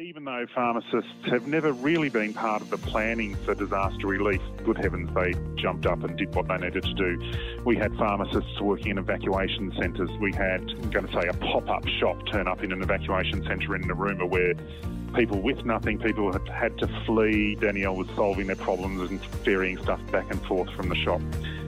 Even though pharmacists have never really been part of the planning for disaster relief, good heavens, they jumped up and did what they needed to do. We had pharmacists working in evacuation centres. We had, I'm going to say, a pop up shop turn up in an evacuation centre in Narooma where people with nothing, people had had to flee. Danielle was solving their problems and ferrying stuff back and forth from the shop.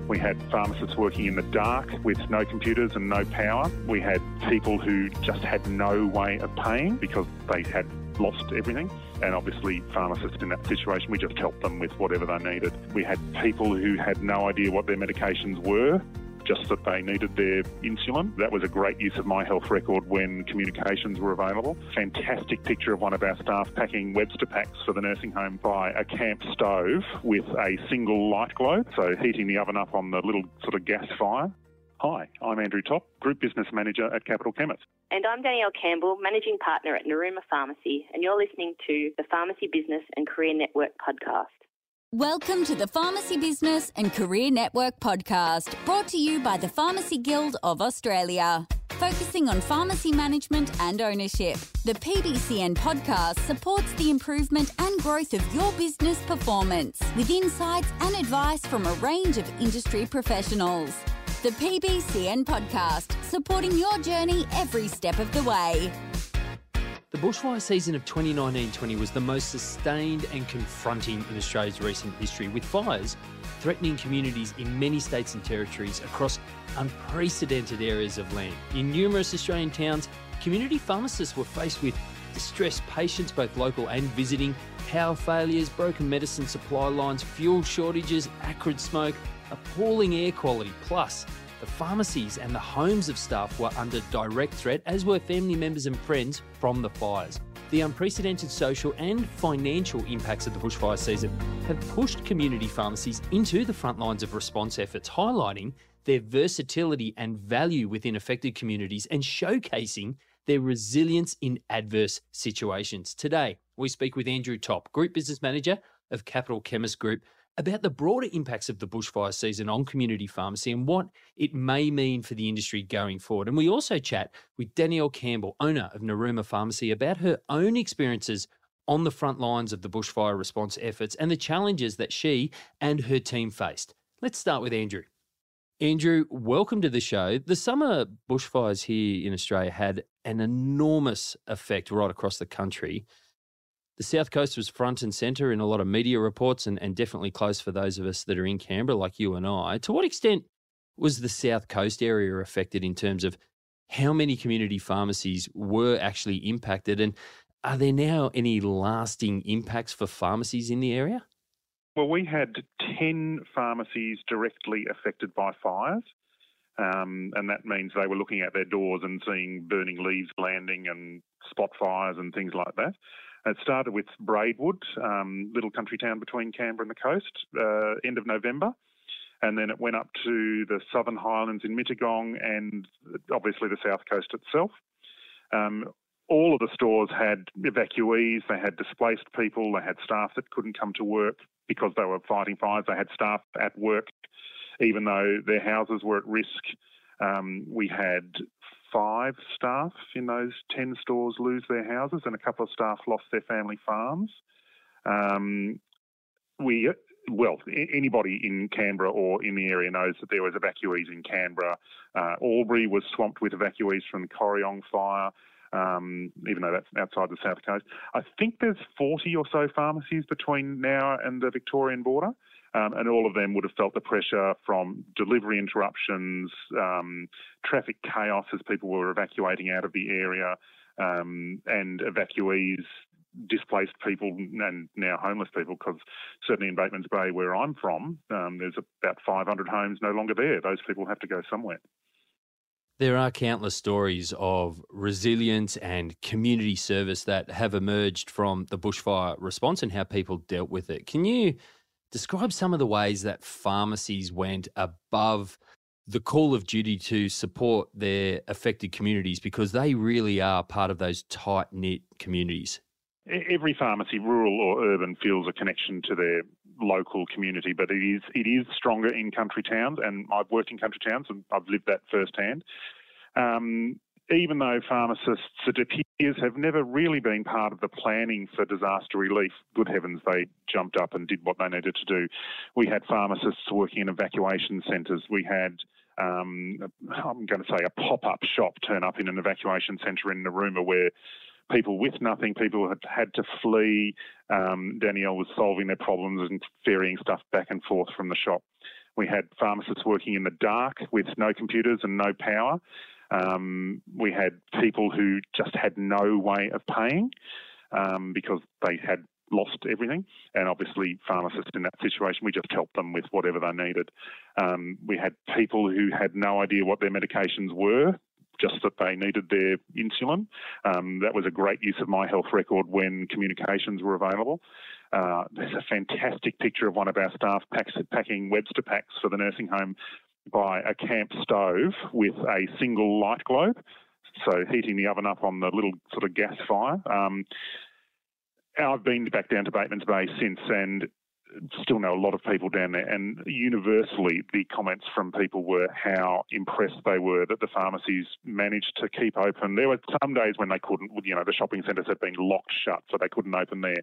We had pharmacists working in the dark with no computers and no power. We had people who just had no way of paying because they had lost everything. And obviously, pharmacists in that situation, we just helped them with whatever they needed. We had people who had no idea what their medications were just that they needed their insulin. That was a great use of my health record when communications were available. Fantastic picture of one of our staff packing Webster packs for the nursing home by a camp stove with a single light globe, so heating the oven up on the little sort of gas fire. Hi, I'm Andrew Top, Group Business Manager at Capital Chemists. And I'm Danielle Campbell, Managing Partner at Narooma Pharmacy, and you're listening to the Pharmacy Business and Career Network podcast. Welcome to the Pharmacy Business and Career Network podcast, brought to you by the Pharmacy Guild of Australia. Focusing on pharmacy management and ownership, the PBCN podcast supports the improvement and growth of your business performance with insights and advice from a range of industry professionals. The PBCN podcast, supporting your journey every step of the way. The bushfire season of 2019 20 was the most sustained and confronting in Australia's recent history, with fires threatening communities in many states and territories across unprecedented areas of land. In numerous Australian towns, community pharmacists were faced with distressed patients, both local and visiting, power failures, broken medicine supply lines, fuel shortages, acrid smoke, appalling air quality, plus the pharmacies and the homes of staff were under direct threat, as were family members and friends from the fires. The unprecedented social and financial impacts of the bushfire season have pushed community pharmacies into the front lines of response efforts, highlighting their versatility and value within affected communities and showcasing their resilience in adverse situations. Today, we speak with Andrew Top, Group Business Manager of Capital Chemist Group, about the broader impacts of the bushfire season on community pharmacy and what it may mean for the industry going forward. And we also chat with Danielle Campbell, owner of Narooma Pharmacy, about her own experiences on the front lines of the bushfire response efforts and the challenges that she and her team faced. Let's start with Andrew. Andrew, welcome to the show. The summer bushfires here in Australia had an enormous effect right across the country. The South Coast was front and centre in a lot of media reports and, and definitely close for those of us that are in Canberra, like you and I. To what extent was the South Coast area affected in terms of how many community pharmacies were actually impacted? And are there now any lasting impacts for pharmacies in the area? Well, we had 10 pharmacies directly affected by fires. Um, and that means they were looking at their doors and seeing burning leaves landing and spot fires and things like that. It started with Braidwood, um, little country town between Canberra and the coast, uh, end of November. And then it went up to the southern highlands in Mittagong and obviously the south coast itself. Um, all of the stores had evacuees, they had displaced people, they had staff that couldn't come to work because they were fighting fires, they had staff at work even though their houses were at risk. Um, we had five staff in those 10 stores lose their houses, and a couple of staff lost their family farms. Um, we well, anybody in Canberra or in the area knows that there was evacuees in Canberra. Uh, Albury was swamped with evacuees from the Corryong fire, um, even though that's outside the south coast. I think there's 40 or so pharmacies between now and the Victorian border. Um, and all of them would have felt the pressure from delivery interruptions, um, traffic chaos as people were evacuating out of the area, um, and evacuees, displaced people, and now homeless people. Because certainly in Batemans Bay, where I'm from, um, there's about 500 homes no longer there. Those people have to go somewhere. There are countless stories of resilience and community service that have emerged from the bushfire response and how people dealt with it. Can you Describe some of the ways that pharmacies went above the call of duty to support their affected communities because they really are part of those tight knit communities. Every pharmacy, rural or urban, feels a connection to their local community, but it is it is stronger in country towns, and I've worked in country towns and I've lived that firsthand. Um, even though pharmacists, it appears, have never really been part of the planning for disaster relief, good heavens, they jumped up and did what they needed to do. We had pharmacists working in evacuation centres. We had um, I'm going to say a pop-up shop turn up in an evacuation centre in Narooma where people with nothing, people had had to flee. Um, Danielle was solving their problems and ferrying stuff back and forth from the shop. We had pharmacists working in the dark with no computers and no power. Um, we had people who just had no way of paying um, because they had lost everything. And obviously, pharmacists in that situation, we just helped them with whatever they needed. Um, we had people who had no idea what their medications were. Just that they needed their insulin. Um, that was a great use of my health record when communications were available. Uh, there's a fantastic picture of one of our staff packs, packing Webster packs for the nursing home by a camp stove with a single light globe so heating the oven up on the little sort of gas fire. Um, I've been back down to Batemans Bay since and still know a lot of people down there. And universally, the comments from people were how impressed they were that the pharmacies managed to keep open. There were some days when they couldn't, you know, the shopping centres had been locked shut, so they couldn't open there.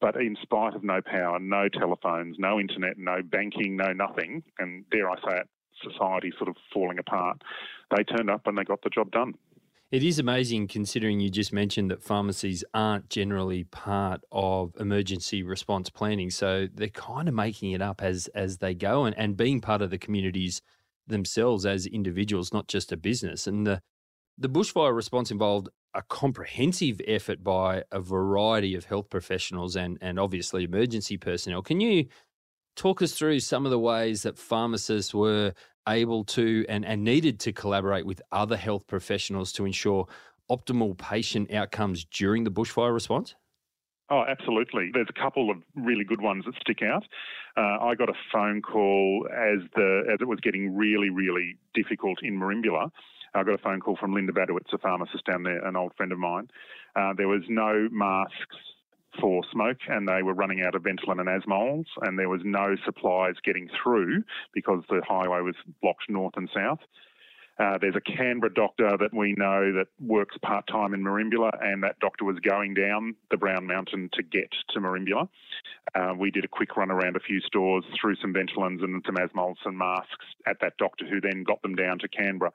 But in spite of no power, no telephones, no internet, no banking, no nothing, and dare I say it, society sort of falling apart, they turned up and they got the job done. It is amazing considering you just mentioned that pharmacies aren't generally part of emergency response planning. So they're kind of making it up as as they go and, and being part of the communities themselves as individuals, not just a business. And the the bushfire response involved a comprehensive effort by a variety of health professionals and and obviously emergency personnel. Can you talk us through some of the ways that pharmacists were able to and, and needed to collaborate with other health professionals to ensure optimal patient outcomes during the bushfire response? Oh, absolutely. There's a couple of really good ones that stick out. Uh, I got a phone call as the as it was getting really, really difficult in Merimbula. I got a phone call from Linda Badowitz, a pharmacist down there, an old friend of mine. Uh, there was no masks for smoke and they were running out of Ventolin and Asmols and there was no supplies getting through because the highway was blocked north and south. Uh, there's a Canberra doctor that we know that works part time in Merimbula, and that doctor was going down the Brown Mountain to get to Merimbula. Uh, we did a quick run around a few stores, threw some Ventolins and some Asmols and masks at that doctor, who then got them down to Canberra.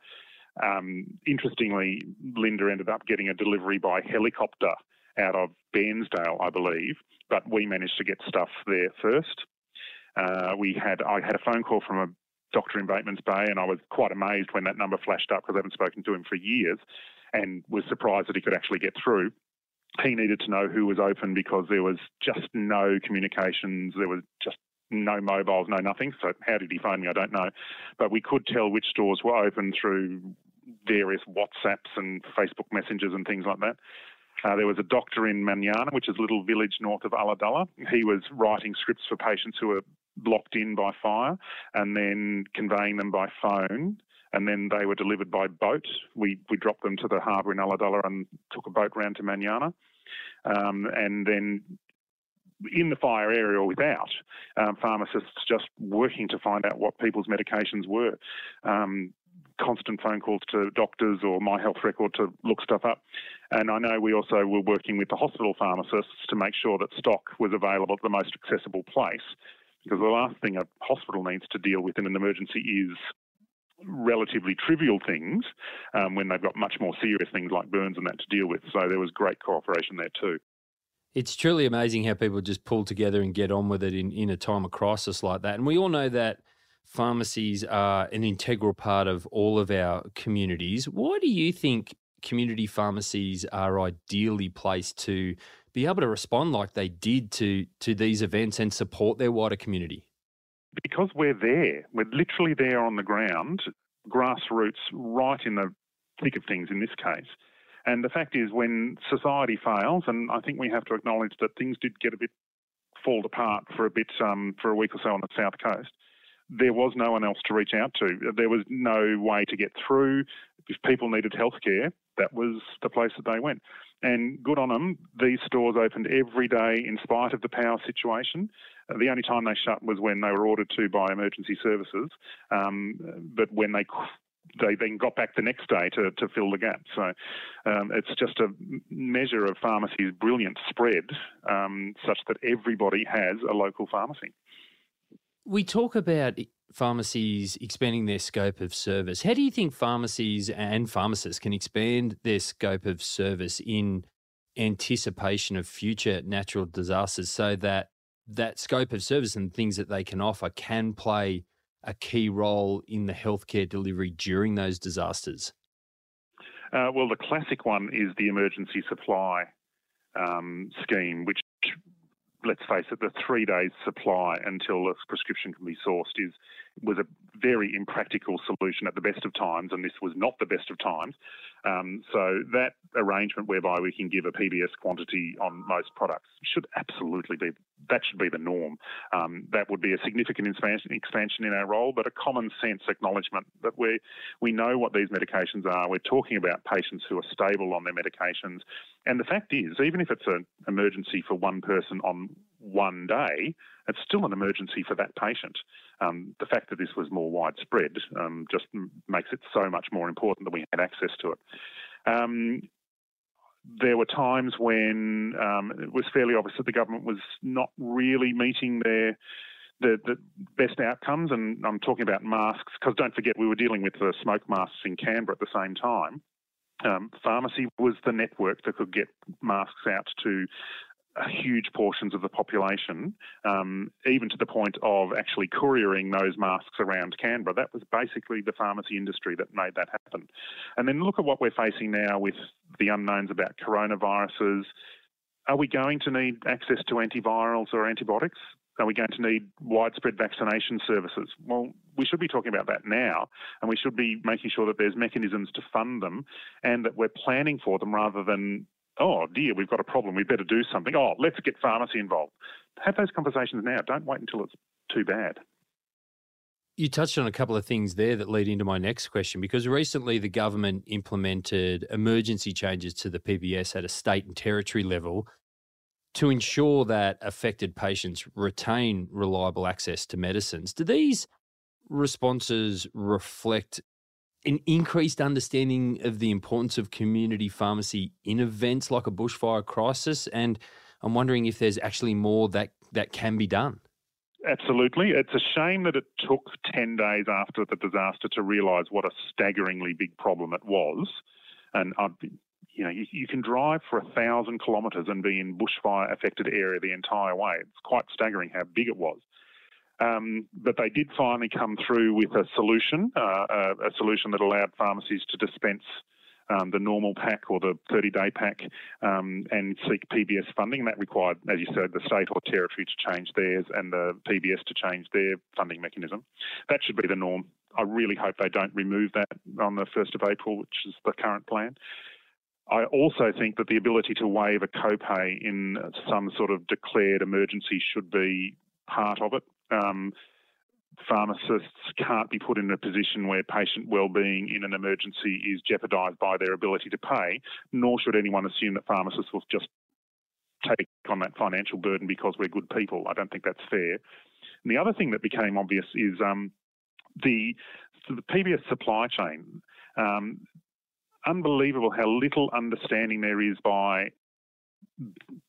Um, interestingly, Linda ended up getting a delivery by helicopter out of Bairnsdale, I believe, but we managed to get stuff there first. Uh, we had I had a phone call from a doctor in Batemans Bay, and I was quite amazed when that number flashed up because I haven't spoken to him for years, and was surprised that he could actually get through. He needed to know who was open because there was just no communications. There was just no mobiles, no nothing. So how did he find me? I don't know, but we could tell which stores were open through various WhatsApps and Facebook messengers and things like that. Uh, there was a doctor in Manyana, which is a little village north of Ulladulla. He was writing scripts for patients who were blocked in by fire and then conveying them by phone. And then they were delivered by boat. We, we dropped them to the harbour in Ulladulla and took a boat round to Manyana. Um, and then in the fire area or without, um, pharmacists just working to find out what people's medications were. Um, constant phone calls to doctors or my health record to look stuff up. And I know we also were working with the hospital pharmacists to make sure that stock was available at the most accessible place. Because the last thing a hospital needs to deal with in an emergency is relatively trivial things um, when they've got much more serious things like burns and that to deal with. So there was great cooperation there too. It's truly amazing how people just pull together and get on with it in, in a time of crisis like that. And we all know that pharmacies are an integral part of all of our communities. Why do you think community pharmacies are ideally placed to be able to respond like they did to to these events and support their wider community? Because we're there. We're literally there on the ground, grassroots, right in the thick of things in this case. And the fact is, when society fails, and I think we have to acknowledge that things did get a bit fall apart for a bit um, for a week or so on the south coast there was no one else to reach out to. There was no way to get through. If people needed healthcare, that was the place that they went. And good on them, these stores opened every day in spite of the power situation. Uh, the only time they shut was when they were ordered to by emergency services. Um, but when they they then got back the next day to, to fill the gap. So um, it's just a measure of pharmacy's brilliant spread, um, such that everybody has a local pharmacy. We talk about pharmacies expanding their scope of service. How do you think pharmacies and pharmacists can expand their scope of service in anticipation of future natural disasters so that that scope of service and things that they can offer can play a key role in the healthcare delivery during those disasters? Uh, well, the classic one is the emergency supply um, scheme, which, let's face it, the three days supply until a prescription can be sourced is was a very impractical solution at the best of times, and this was not the best of times. Um, so that arrangement whereby we can give a PBS quantity on most products should absolutely be that should be the norm. Um, that would be a significant expansion, in our role, but a common sense acknowledgement that we we know what these medications are. We're talking about patients who are stable on their medications, and the fact is, even if it's an emergency for one person on one day, it's still an emergency for that patient. Um, the fact that this was more widespread um, just makes it so much more important that we had access to it. Um, there were times when um, it was fairly obvious that the government was not really meeting their the, the best outcomes, and I'm talking about masks because don't forget we were dealing with the smoke masks in Canberra at the same time. Um, pharmacy was the network that could get masks out to huge portions of the population, um, even to the point of actually couriering those masks around Canberra. That was basically the pharmacy industry that made that happen. And then look at what we're facing now with the unknowns about coronaviruses. Are we going to need access to antivirals or antibiotics? Are we going to need widespread vaccination services? Well, we should be talking about that now, and we should be making sure that there's mechanisms to fund them and that we're planning for them rather than oh dear, we've got a problem, we better do something. Oh, let's get pharmacy involved. Have those conversations now. Don't wait until it's too bad. You touched on a couple of things there that lead into my next question because recently the government implemented emergency changes to the PBS at a state and territory level to ensure that affected patients retain reliable access to medicines. Do these responses reflect an increased understanding of the importance of community pharmacy in events like a bushfire crisis? And I'm wondering if there's actually more that, that can be done. Absolutely. It's a shame that it took 10 days after the disaster to realise what a staggeringly big problem it was. And I'd be, you know, you, you, can drive for a thousand kilometres and be in bushfire affected area the entire way. It's quite staggering how big it was. Um, but they did finally come through with a solution, uh, a, a, solution that allowed pharmacies to dispense um, the normal pack or the 30 day pack um, and seek PBS funding. That required, as you said, the state or territory to change theirs and the PBS to change their funding mechanism. That should be the norm. I really hope they don't remove that on the 1st of April, which is the current plan. I also think that the ability to waive a copay in some sort of declared emergency should be part of it. Um, pharmacists can't be put in a position where patient well-being in an emergency is jeopardised by their ability to pay, nor should anyone assume that pharmacists will just take on that financial burden because we're good people. I don't think that's fair. And the other thing that became obvious is um, the, the PBS supply chain. Um, unbelievable how little understanding there is by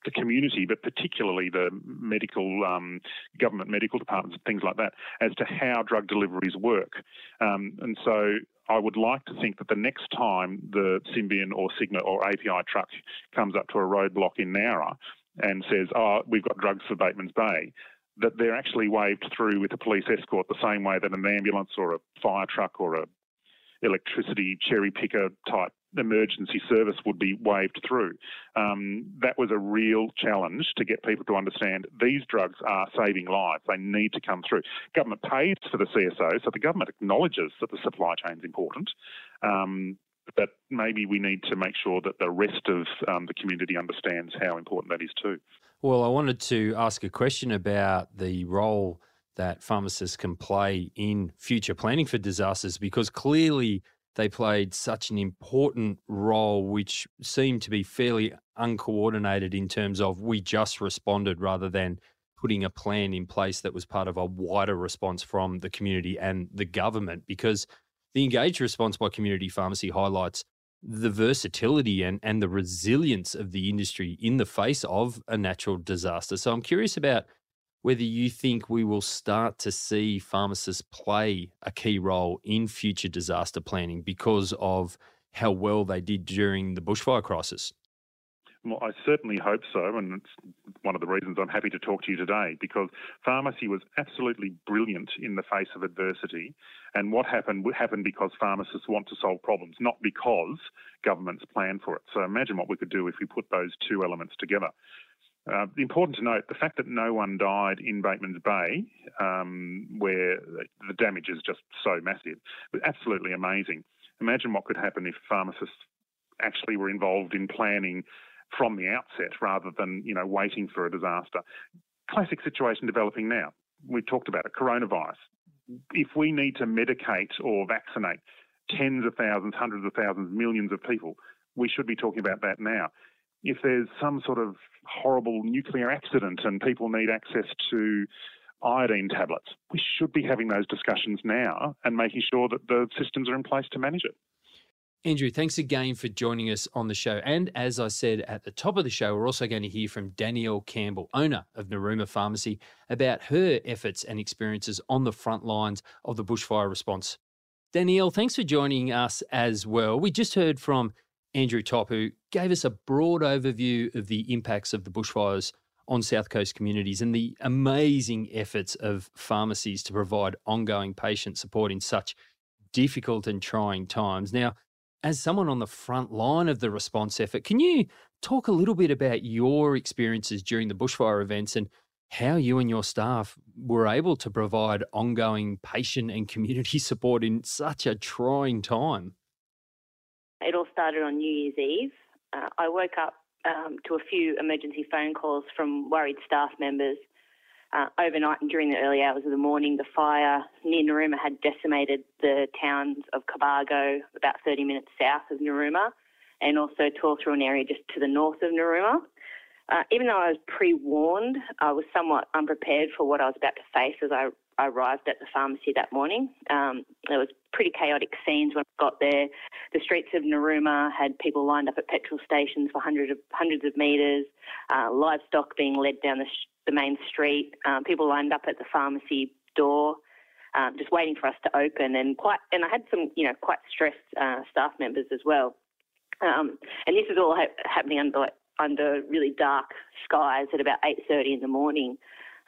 the community, but particularly the medical um, government medical departments and things like that, as to how drug deliveries work. Um, and so I would like to think that the next time the Symbion or Sigma or API truck comes up to a roadblock in Nowra and says, "Oh, we've got drugs for Bateman's Bay," that they're actually waved through with a police escort the same way that an ambulance or a fire truck or a electricity cherry picker type emergency service would be waved through. Um, that was a real challenge to get people to understand these drugs are saving lives. They need to come through. Government pays for the CSO, so the government acknowledges that the supply chain is important. Um, but maybe we need to make sure that the rest of um, the community understands how important that is too. Well, I wanted to ask a question about the role that pharmacists can play in future planning for disasters because clearly they played such an important role, which seemed to be fairly uncoordinated in terms of we just responded rather than putting a plan in place that was part of a wider response from the community and the government. Because The engaged response by community pharmacy highlights the versatility and, and the resilience of the industry in the face of a natural disaster. So I'm curious about whether you think we will start to see pharmacists play a key role in future disaster planning because of how well they did during the bushfire crisis. Well, I certainly hope so, and it's one of the reasons I'm happy to talk to you today because pharmacy was absolutely brilliant in the face of adversity. And what happened happened because pharmacists want to solve problems, not because governments plan for it. So imagine what we could do if we put those two elements together. Uh, important to note the fact that no one died in Batemans Bay, um, where the damage is just so massive, was absolutely amazing. Imagine what could happen if pharmacists actually were involved in planning from the outset rather than, you know, waiting for a disaster. Classic situation developing now. We've talked about it, coronavirus. If we need to medicate or vaccinate tens of thousands, hundreds of thousands, millions of people, we should be talking about that now. If there's some sort of horrible nuclear accident and people need access to iodine tablets, we should be having those discussions now and making sure that the systems are in place to manage it. Andrew, thanks again for joining us on the show. And as I said at the top of the show, we're also going to hear from Danielle Campbell, owner of Narooma Pharmacy, about her efforts and experiences on the front lines of the bushfire response. Danielle, thanks for joining us as well. We just heard from Andrew Top, who gave us a broad overview of the impacts of the bushfires on South Coast communities and the amazing efforts of pharmacies to provide ongoing patient support in such difficult and trying times. Now, as someone on the front line of the response effort, can you talk a little bit about your experiences during the bushfire events and how you and your staff were able to provide ongoing patient and community support in such a trying time? It all started on New Year's Eve. Uh, I woke up um, to a few emergency phone calls from worried staff members uh, overnight and during the early hours of the morning, the fire near Narooma had decimated the towns of Cobargo, about 30 minutes south of Narooma, and also Torthorn area just to the north of Narooma. Uh, even though I was pre-warned, I was somewhat unprepared for what I was about to face as I, I arrived at the pharmacy that morning. Um, there was pretty chaotic scenes when I got there. The streets of Narooma had people lined up at petrol stations for hundreds of hundreds of metres, uh, livestock being led down the sh- the main street, um, people lined up at the pharmacy door, um, just waiting for us to open, and quite. And I had some, you know, quite stressed uh, staff members as well. Um, and this is all ha- happening under under really dark skies at about 8:30 in the morning.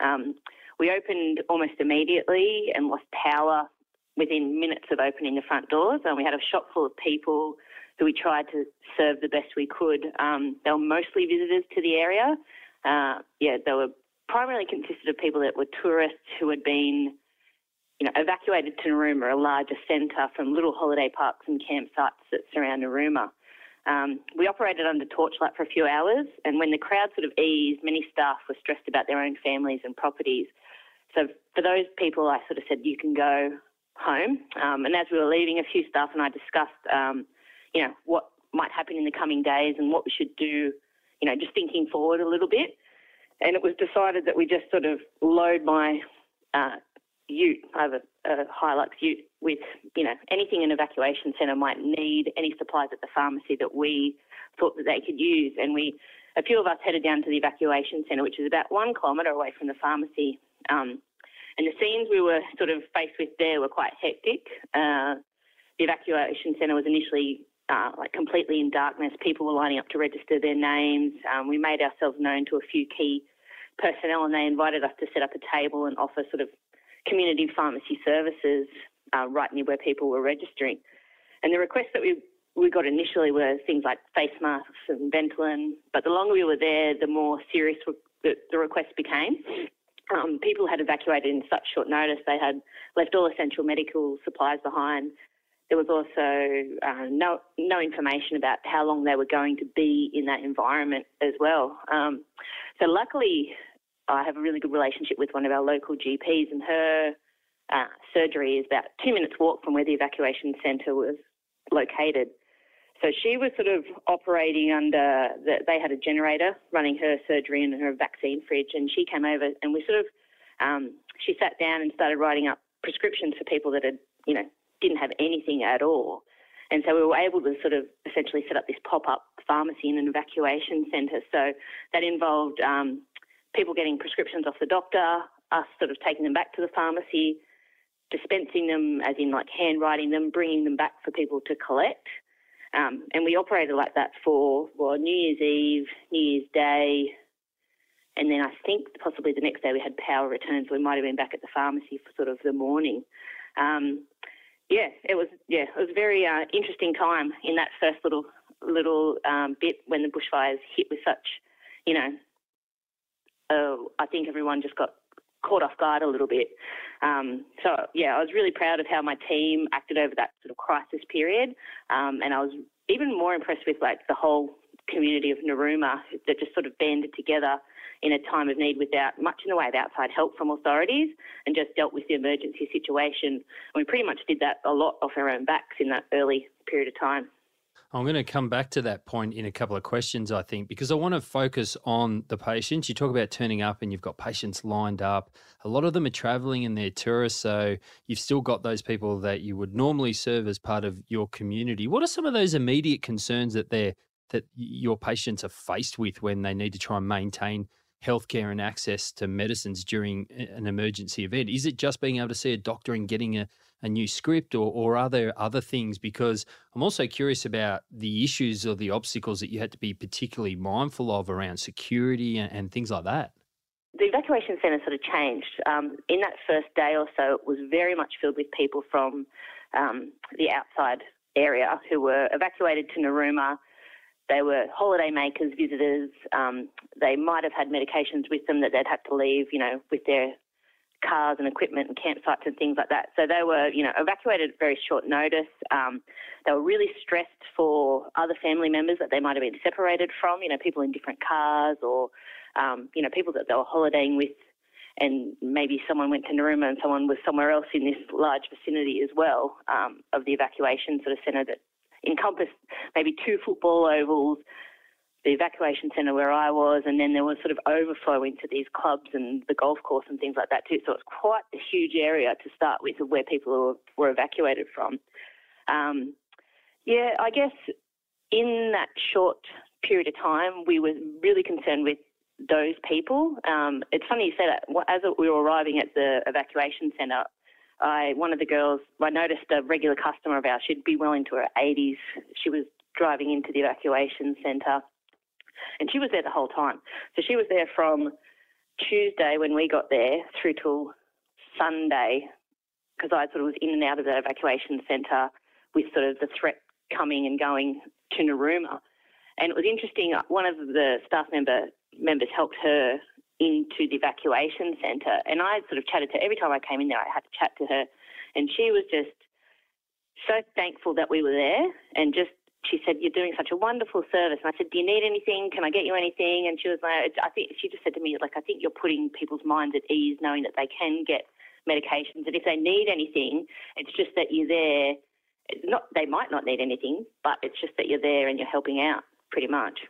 Um, we opened almost immediately and lost power within minutes of opening the front doors, and we had a shop full of people who we tried to serve the best we could. Um, they were mostly visitors to the area. Uh, yeah, they were primarily consisted of people that were tourists who had been, you know, evacuated to Narooma, a larger centre from little holiday parks and campsites that surround Narooma. Um, we operated under torchlight for a few hours, and when the crowd sort of eased, many staff were stressed about their own families and properties. So for those people, I sort of said, you can go home. Um, and as we were leaving, a few staff and I discussed, um, you know, what might happen in the coming days and what we should do, you know, just thinking forward a little bit and it was decided that we just sort of load my uh, ute, I have a, a Hilux ute, with you know anything an evacuation centre might need, any supplies at the pharmacy that we thought that they could use, and we a few of us headed down to the evacuation centre, which is about one kilometre away from the pharmacy. Um, and the scenes we were sort of faced with there were quite hectic. Uh, the evacuation centre was initially uh, like completely in darkness. People were lining up to register their names. Um, we made ourselves known to a few key personnel, and they invited us to set up a table and offer sort of community pharmacy services uh, right near where people were registering. And the requests that we we got initially were things like face masks and Ventolin, but the longer we were there, the more serious the, the requests became. Um, people had evacuated in such short notice; they had left all essential medical supplies behind. There was also uh, no no information about how long they were going to be in that environment as well. Um, so luckily, I have a really good relationship with one of our local GPs, and her uh, surgery is about two minutes walk from where the evacuation centre was located. So she was sort of operating under, the, they had a generator running her surgery and her vaccine fridge, and she came over and we sort of, um, she sat down and started writing up prescriptions for people that had, you know, didn't have anything at all. And so we were able to sort of essentially set up this pop up pharmacy in an evacuation centre. So that involved um, people getting prescriptions off the doctor, us sort of taking them back to the pharmacy, dispensing them, as in like handwriting them, bringing them back for people to collect. Um, and we operated like that for well, New Year's Eve, New Year's Day, and then I think possibly the next day we had power returns. We might have been back at the pharmacy for sort of the morning. Um, yeah, it was yeah, it was a very uh, interesting time in that first little little um, bit when the bushfires hit with such, you know, uh, I think everyone just got caught off guard a little bit. Um, so yeah, I was really proud of how my team acted over that sort of crisis period, um, and I was even more impressed with like the whole community of Narooma that just sort of banded together in a time of need without much in the way of outside help from authorities and just dealt with the emergency situation. And we pretty much did that a lot off our own backs in that early period of time. I'm going to come back to that point in a couple of questions, I think, because I want to focus on the patients. You talk about turning up and you've got patients lined up. A lot of them are traveling and they're tourists, so you've still got those people that you would normally serve as part of your community. What are some of those immediate concerns that they're that your patients are faced with when they need to try and maintain healthcare and access to medicines during an emergency event? Is it just being able to see a doctor and getting a, a new script, or, or are there other things? Because I'm also curious about the issues or the obstacles that you had to be particularly mindful of around security and, and things like that. The evacuation centre sort of changed. Um, in that first day or so, it was very much filled with people from um, the outside area who were evacuated to Narooma they were holiday makers, visitors. Um, they might have had medications with them that they'd have to leave, you know, with their cars and equipment and campsites and things like that. So they were, you know, evacuated at very short notice. Um, they were really stressed for other family members that they might have been separated from, you know, people in different cars or, um, you know, people that they were holidaying with. And maybe someone went to Narooma and someone was somewhere else in this large vicinity as well um, of the evacuation sort of centre that encompassed maybe two football ovals, the evacuation centre where I was, and then there was sort of overflow into these clubs and the golf course and things like that too. So it's quite a huge area to start with of where people were, evacuated from. Um, yeah, I guess in that short period of time, we were really concerned with those people. Um, it's funny you say that. As we were arriving at the evacuation centre, I one of the girls I noticed a regular customer of ours. She'd be well into her 80s. She was driving into the evacuation centre, and she was there the whole time. So she was there from Tuesday when we got there through till Sunday, because I sort of was in and out of the evacuation centre with sort of the threat coming and going to Narooma. And it was interesting. One of the staff member members helped her into the evacuation centre. And I sort of chatted to her. Every time I came in there, I had to chat to her. And she was just so thankful that we were there and just she said, "You're doing such a wonderful service." And I said, "Do you need anything? Can I get you anything?" And she was like, "I think she just said to me, like, I think you're putting people's minds at ease, knowing that they can get medications, and if they need anything, it's just that you're there. Not they might not need anything, but it's just that you're there and you're helping out, pretty much."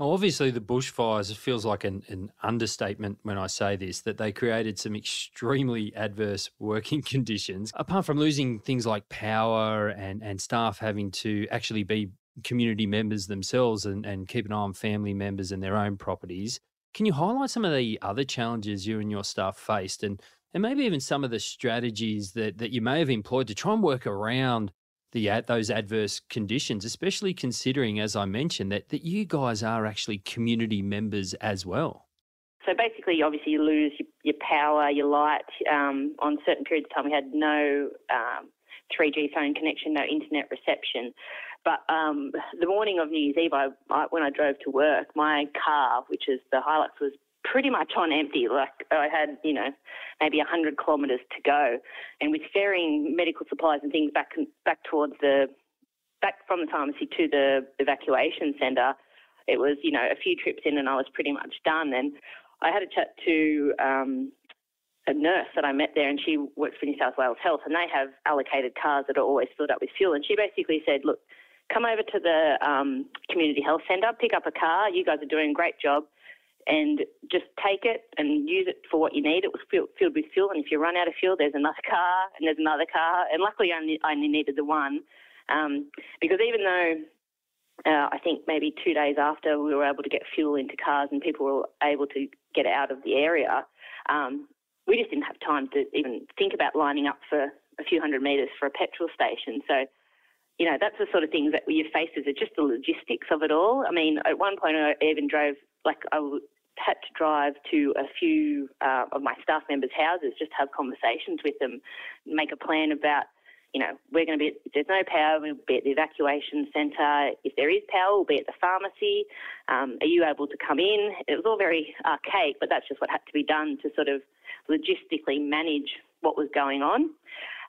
Obviously, the bushfires, it feels like an, an, understatement when I say this, that they created some extremely adverse working conditions. Apart from losing things like power and, and staff having to actually be community members themselves and, and keep an eye on family members and their own properties, can you highlight some of the other challenges you and your staff faced and, and maybe even some of the strategies that, that you may have employed to try and work around the those adverse conditions, especially considering, as I mentioned, that that you guys are actually community members as well. So basically, obviously, you lose your, power, your light. Um, on certain periods of time, we had no um, 3G phone connection, no internet reception. But um, the morning of New Year's Eve, I, I, when I drove to work, my car, which is the Hilux, was pretty much on empty. Like I had, you know, maybe 100 kilometres to go. And with ferrying medical supplies and things back back towards the back from the pharmacy to the evacuation centre, it was, you know, a few trips in and I was pretty much done. And I had a chat to um, a nurse that I met there, and she works for New South Wales Health, and they have allocated cars that are always filled up with fuel. And she basically said, look, come over to the um, community health centre, pick up a car. You guys are doing a great job and just take it and use it for what you need. It was filled, with fuel, and if you run out of fuel, there's another car and there's another car. And luckily, I only, only needed the one um, because even though uh, I think maybe two days after we were able to get fuel into cars and people were able to get out of the area, um, we just didn't have time to even think about lining up for a few hundred metres for a petrol station. So, you know, that's the sort of things that you face as just the logistics of it all. I mean, at one point I even drove, like, I had to drive to a few uh, of my staff members' houses, just have conversations with them, make a plan about you know, we're going to be, if there's no power, we'll be at the evacuation centre. If there is power, we'll be at the pharmacy. Um, are you able to come in? It was all very archaic, but that's just what had to be done to sort of logistically manage what was going on.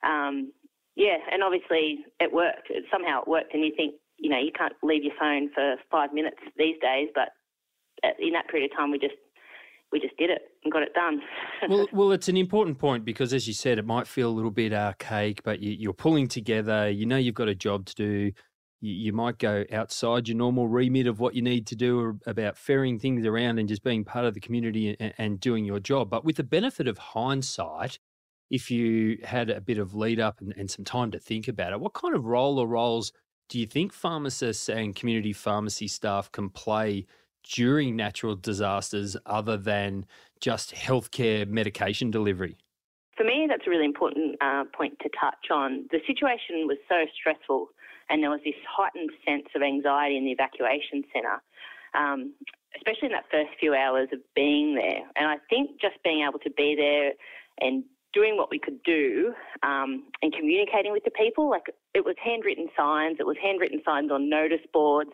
Um, yeah, and obviously it worked. It, somehow it worked, and you think, you know, you can't leave your phone for five minutes these days, but in that period of time, we just we just did it and got it done. well, well, it's an important point because, as you said, it might feel a little bit archaic, but you, are pulling together. You know, you've got a job to do. You, you, might go outside your normal remit of what you need to do about ferrying things around and just being part of the community and, and doing your job. But with the benefit of hindsight, if you had a bit of lead up and, and some time to think about it, what kind of role or roles do you think pharmacists and community pharmacy staff can play during natural disasters other than just healthcare medication delivery? For me, that's a really important uh, point to touch on. The situation was so stressful, and there was this heightened sense of anxiety in the evacuation centre, um, especially in that first few hours of being there. And I think just being able to be there and doing what we could do um, and communicating with the people, like it was handwritten signs, it was handwritten signs on notice boards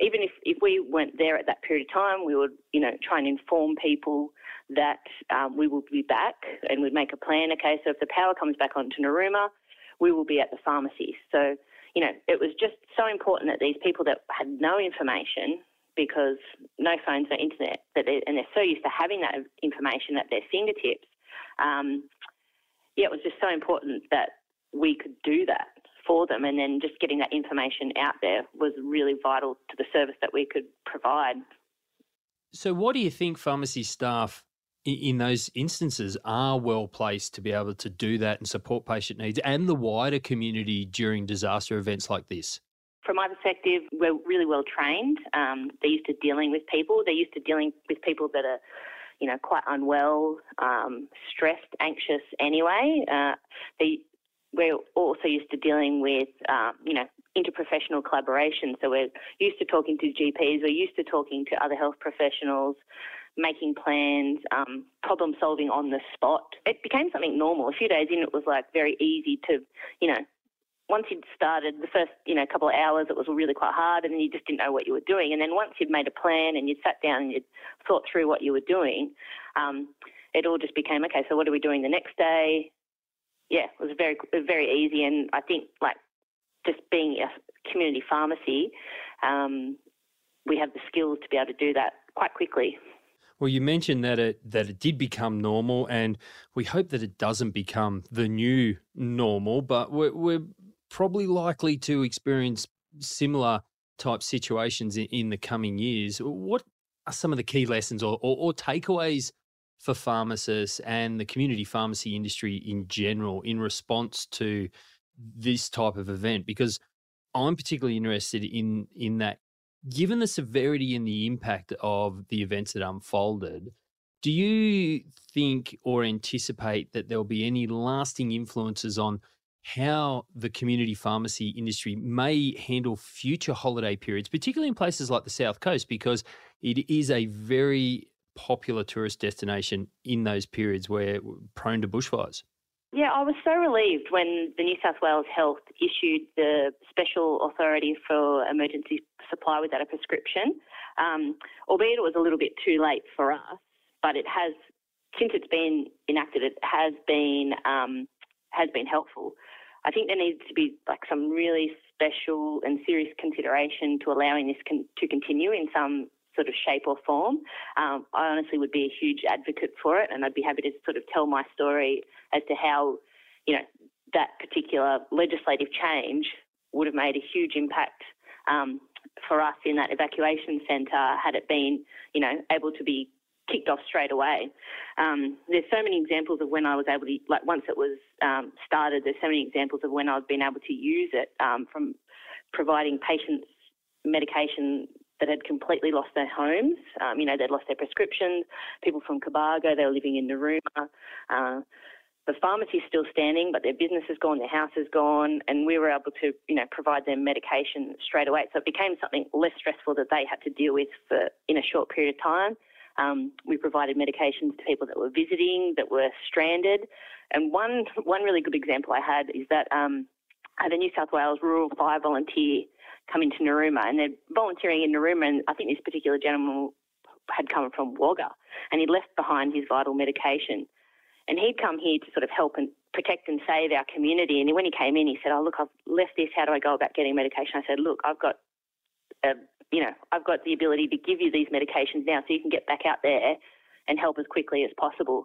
even if, if we weren't there at that period of time, we would, you know, try and inform people that um, we will be back and we'd make a plan. Okay, so if the power comes back onto Narooma, we will be at the pharmacy. So, you know, it was just so important that these people that had no information because no phones, no internet, that and they're so used to having that information at their fingertips. Um, yeah, it was just so important that we could do that for them, and then just getting that information out there was really vital to the service that we could provide. So, what do you think pharmacy staff in those instances are well placed to be able to do that and support patient needs and the wider community during disaster events like this? From my perspective, we're really well trained. Um, they're used to dealing with people. They're used to dealing with people that are, you know, quite unwell, um, stressed, anxious anyway. Uh, they we're also used to dealing with, um, you know, interprofessional collaboration. So we're used to talking to GPs, we're used to talking to other health professionals, making plans, um, problem solving on the spot. It became something normal. A few days in, it was like very easy to, you know, once you'd started the first, you know, couple of hours, it was really quite hard, and then you just didn't know what you were doing. And then once you'd made a plan and you'd sat down and you'd thought through what you were doing, um, it all just became okay. So what are we doing the next day? Yeah, it was very very easy, and I think like just being a community pharmacy, um, we have the skills to be able to do that quite quickly. Well, you mentioned that it that it did become normal, and we hope that it doesn't become the new normal. But we're, we're probably likely to experience similar type situations in, in, the coming years. What are some of the key lessons or, or, or takeaways for pharmacists and the community pharmacy industry in general in response to this type of event? Because I'm particularly interested in in that given the severity and the impact of the events that unfolded, do you think or anticipate that there'll be any lasting influences on how the community pharmacy industry may handle future holiday periods, particularly in places like the South Coast, because it is a very popular tourist destination in those periods where prone to bushfires. Yeah, I was so relieved when the New South Wales Health issued the special authority for emergency supply without a prescription, um, albeit it was a little bit too late for us. But it has, since it's been enacted, it has been um, has been helpful. I think there needs to be like some really special and serious consideration to allowing this con- to continue in some sort of shape or form. Um, I honestly would be a huge advocate for it, and I'd be happy to sort of tell my story as to how, you know, that particular legislative change would have made a huge impact um, for us in that evacuation centre had it been, you know, able to be kicked off straight away. Um, there's so many examples of when I was able to, like once it was um, started, there's so many examples of when I've been able to use it um, from providing patients medication that had completely lost their homes. Um, you know, they'd lost their prescriptions. People from Cobargo, they were living in Narooma. Uh, the pharmacy's still standing, but their business is gone, their house is gone, and we were able to, you know, provide them medication straight away. So it became something less stressful that they had to deal with for in a short period of time. Um, we provided medications to people that were visiting, that were stranded, and one one really good example I had is that um, I had a New South Wales rural fire volunteer come into Narooma, and they're volunteering in Narooma, and I think this particular gentleman had come from Wagga, and he left behind his vital medication. And he'd come here to sort of help and protect and save our community. And when he came in, he said, "Oh, look, I've left this. How do I go about getting medication?" I said, "Look, I've got, a, you know, I've got the ability to give you these medications now, so you can get back out there and help as quickly as possible."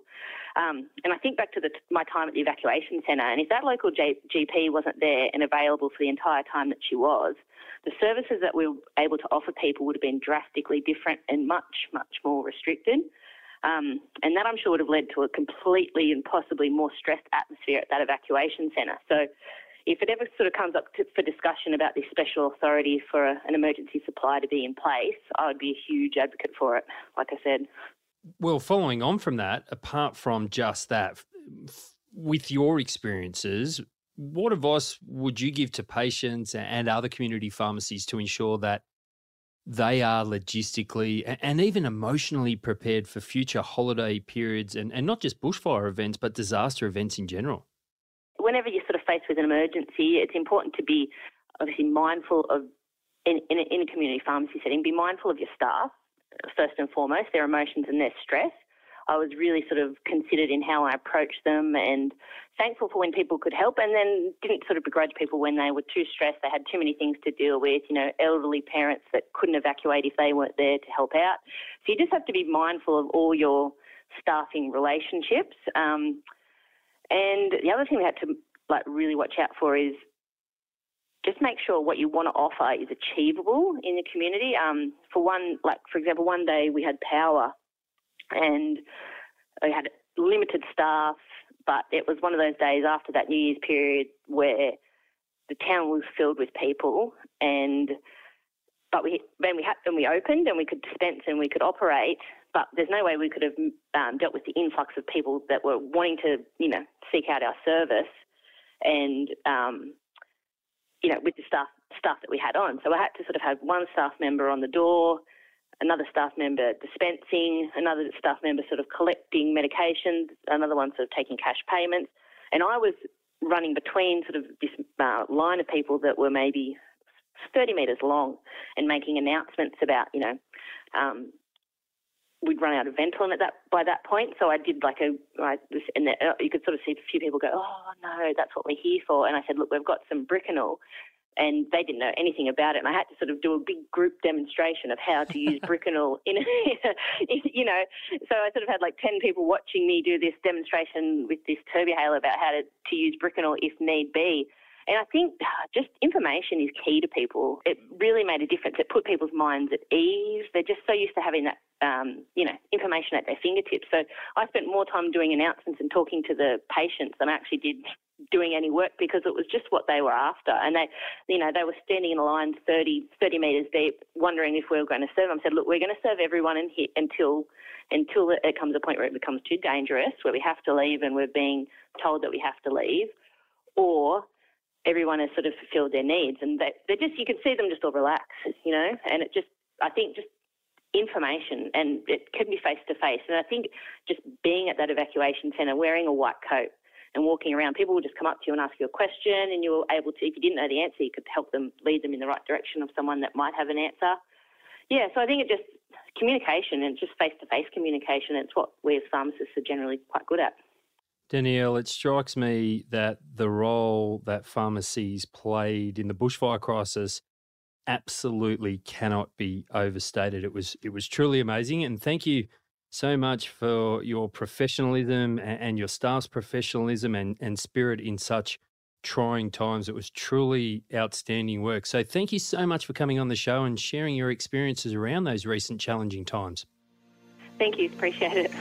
Um, and I think back to the, my time at the evacuation centre, and if that local G, GP wasn't there and available for the entire time that she was, the services that we were able to offer people would have been drastically different and much, much more restricted. Um, and that I'm sure would have led to a completely and possibly more stressed atmosphere at that evacuation centre. So if it ever sort of comes up to, for discussion about this special authority for a, an emergency supply to be in place, I would be a huge advocate for it, like I said. Well, following on from that, apart from just that, with your experiences, what advice would you give to patients and other community pharmacies to ensure that they are logistically and even emotionally prepared for future holiday periods and, and not just bushfire events, but disaster events in general? Whenever you're sort of faced with an emergency, it's important to be obviously mindful of, in, in, a, in a community pharmacy setting, be mindful of your staff, first and foremost, their emotions and their stress. I was really sort of considered in how I approached them and thankful for when people could help and then didn't sort of begrudge people when they were too stressed, they had too many things to deal with, you know, elderly parents that couldn't evacuate if they weren't there to help out. So you just have to be mindful of all your staffing relationships. Um, and the other thing we had to like really watch out for is just make sure what you want to offer is achievable in the community. Um, for one, like for example, one day we had power and we had limited staff, but it was one of those days after that New Year's period where the town was filled with people and but we when we had when we opened and we could dispense and we could operate, but there's no way we could have um, dealt with the influx of people that were wanting to you know seek out our service and um, you know with the staff staff that we had on. So I had to sort of have one staff member on the door, another staff member dispensing, another staff member sort of collecting medications, another one sort of taking cash payments. And I was running between sort of this uh, line of people that were maybe 30 metres long and making announcements about, you know, um, we'd run out of Ventolin at that by that point. So I did like a, and uh, you could sort of see a few people go, oh no, that's what we're here for. And I said, look, we've got some Bricanyl and they didn't know anything about it. And I had to sort of do a big group demonstration of how to use Bricanyl in, you know. So I sort of had like 10 people watching me do this demonstration with this Turbuhaler about how to, to use Bricanyl if need be. And I think just information is key to people. It really made a difference. It put people's minds at ease. They're just so used to having that, um, you know, information at their fingertips. So I spent more time doing announcements and talking to the patients than I actually did doing any work because it was just what they were after. And they, you know, they were standing in a line 30, 30 metres deep, wondering if we were going to serve them. I said, look, we're going to serve everyone in here until until it comes a point where it becomes too dangerous, where we have to leave and we're being told that we have to leave, or everyone has sort of fulfilled their needs, and they, they're just you can see them just all relax, you know, and it just I think just information and it can be face to face, and I think just being at that evacuation centre, wearing a white coat and walking around, people will just come up to you and ask you a question, and you're able to, if you didn't know the answer, you could help them lead them in the right direction of someone that might have an answer. Yeah, so I think it just communication and just face to face communication. It's what we as pharmacists are generally quite good at. Danielle, it strikes me that the role that pharmacies played in the bushfire crisis absolutely cannot be overstated. It was it was truly amazing, and thank you so much for your professionalism and, your staff's professionalism and, and spirit in such trying times. It was truly outstanding work. So thank you so much for coming on the show and sharing your experiences around those recent challenging times. Thank you, appreciate it.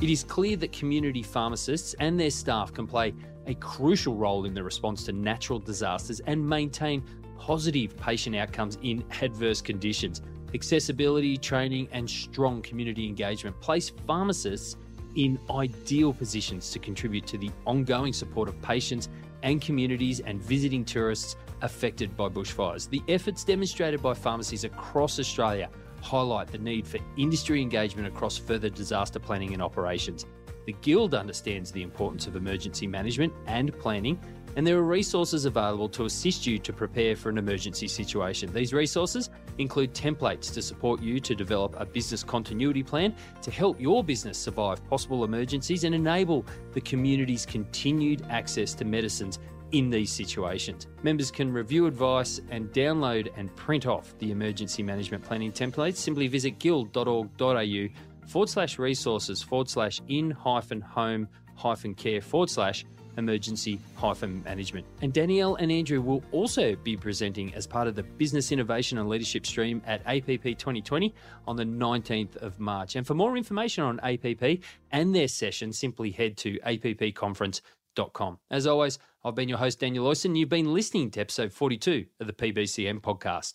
It is clear that community pharmacists and their staff can play a crucial role in the response to natural disasters and maintain positive patient outcomes in adverse conditions. Accessibility, training, and strong community engagement place pharmacists in ideal positions to contribute to the ongoing support of patients and communities and visiting tourists affected by bushfires. The efforts demonstrated by pharmacies across Australia highlight the need for industry engagement across further disaster planning and operations. The Guild understands the importance of emergency management and planning, and there are resources available to assist you to prepare for an emergency situation. These resources include templates to support you to develop a business continuity plan to help your business survive possible emergencies and enable the community's continued access to medicines in these situations. Members can review advice and download and print off the emergency management planning templates. Simply visit guild.org.au forward slash resources forward slash in hyphen home hyphen care forward slash emergency hyphen management. And Danielle and Andrew will also be presenting as part of the Business Innovation and Leadership Stream at APP 2020 on the 19th of March. And for more information on APP and their session, simply head to appconference.com. As always, I've been your host, Daniel Oyston. You've been listening to episode 42 of the PBCM podcast.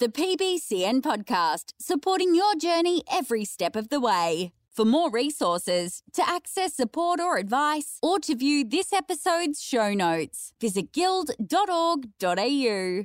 The PBCN podcast, supporting your journey every step of the way. For more resources, to access support or advice, or to view this episode's show notes, visit guild.org.au.